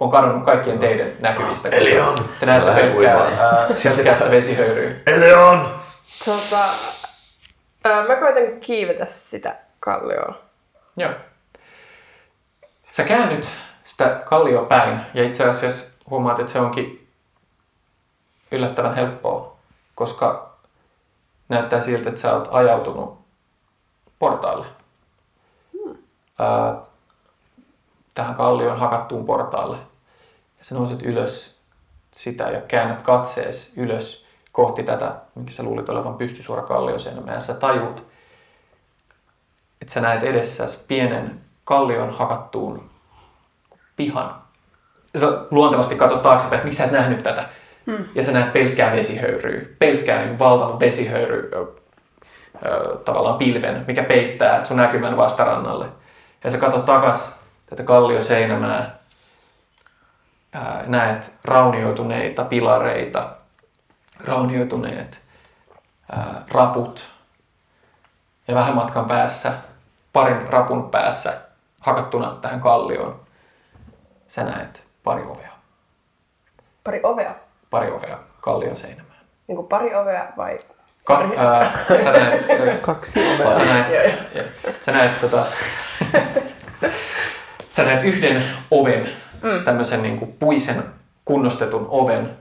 on kadonnut kaikkien teidän näkyvistä. Eli on. Te näette pelkkää selkeästä vesihöyryä. Eli on! Tota, ää, mä koitan kiivetä sitä kallioa. Joo. Sä käännyt sitä kallioa päin ja itse asiassa huomaat, että se onkin yllättävän helppoa, koska näyttää siltä, että sä oot ajautunut portaalle. Ää, tähän kallion hakattuun portaalle. Ja sä nouset ylös sitä ja käännät katsees ylös kohti tätä, minkä sä luulit olevan pystysuora kallioseinämä. Ja sä tajut, että sä näet edessäsi pienen kallion hakattuun pihan. Ja sä luontevasti katsot taaksepäin, että miksi sä et nähnyt tätä. Hmm. Ja sä näet pelkkää vesihöyryä, pelkkää niin valtava vesihöyry ö, ö, tavallaan pilven, mikä peittää sun näkymän vastarannalle. Ja sä katsot takas tätä kallioseinämää, ää, näet raunioituneita pilareita, raunioituneet ää, raput, ja vähän matkan päässä, parin rapun päässä, hakattuna tähän kallioon, sä näet pari ovea. Pari ovea. Pari ovea kallion seinämään. Niin kuin pari ovea vai... Ka- ää, sä näet... Kaksi ovea. Sä näet, ja, sä näet, tota, sä näet yhden oven, Mm. tämmöisen niin kuin puisen kunnostetun oven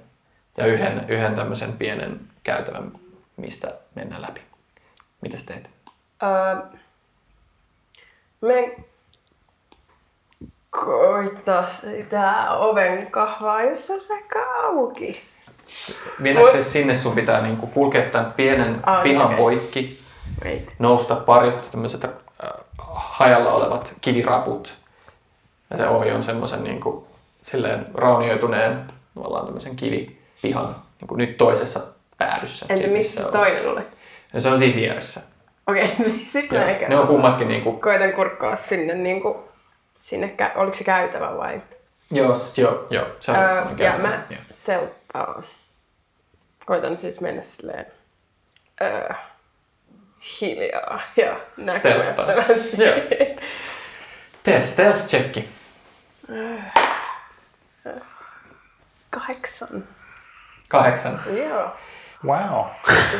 ja yhden, yhden tämmöisen pienen käytävän, mistä mennään läpi. Mitäs teet? Öö, me koittaa sitä oven kahvaa, jos on vaikka auki. Mennäksesi sinne sun pitää niinku kulkea tämän pienen Ah, pihan okei. poikki, Wait. nousta parit tämmöiset äh, hajalla olevat kiviraput. Ja se ovi on semmoisen niinku, silleen raunioituneen tavallaan tämmöisen kivipihan niinku nyt toisessa päädyssä. Entä missä se on. toinen oli? Ja se on siinä vieressä. Okei, sitten Joo, mä ehkä... ne on kummatkin niinku, Koitan kurkkaa sinne niinku... Sinne, kä- oliko se käytävä vai? joo, joo, joo, se on. Öö, on ja käytävä, mä stealth, uh, koitan siis mennä silleen uh, hiljaa ja näkymättömästi. Joo. Tee stealth checki. Kahdeksan. Kahdeksan. Joo. Wow.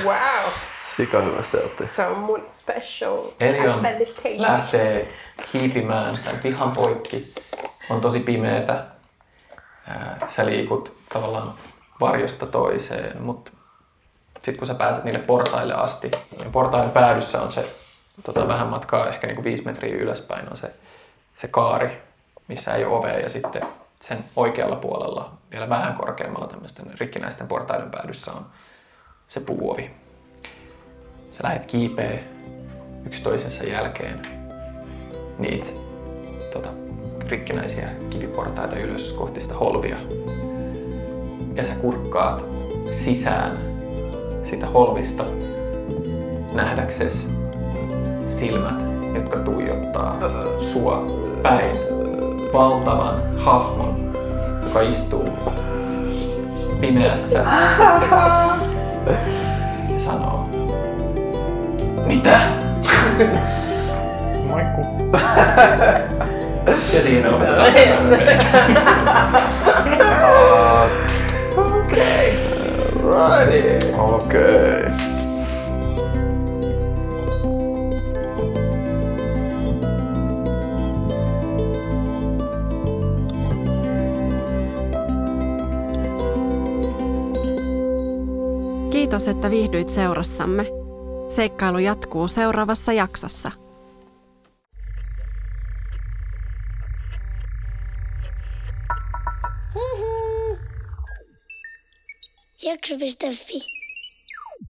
Wow. Sika hyvä stealthi. Se on mun special Elion lähtee kiipimään tämän pihan poikki. On tosi pimeetä. Sä liikut tavallaan varjosta toiseen, mutta sitten kun sä pääset niille portaille asti, niin portaiden päädyssä on se tota, vähän matkaa, ehkä niinku viisi metriä ylöspäin on se, se kaari, missä ei ole ovea ja sitten sen oikealla puolella, vielä vähän korkeammalla tämmöisten rikkinäisten portaiden päädyssä on se puuovi. Sä lähet kiipeä yksi toisensa jälkeen niitä tota, rikkinäisiä kiviportaita ylös kohti sitä holvia. Ja sä kurkkaat sisään sitä holvista nähdäksesi silmät, jotka tuijottaa sua päin valtavan hahmon, joka istuu pimeässä ja sanoo, mitä? Moikku. Ja siinä lopetetaan Okei. Righty. Okei. Kiitos, että viihdyit seurassamme. Seikkailu jatkuu seuraavassa jaksossa. Jakso.fi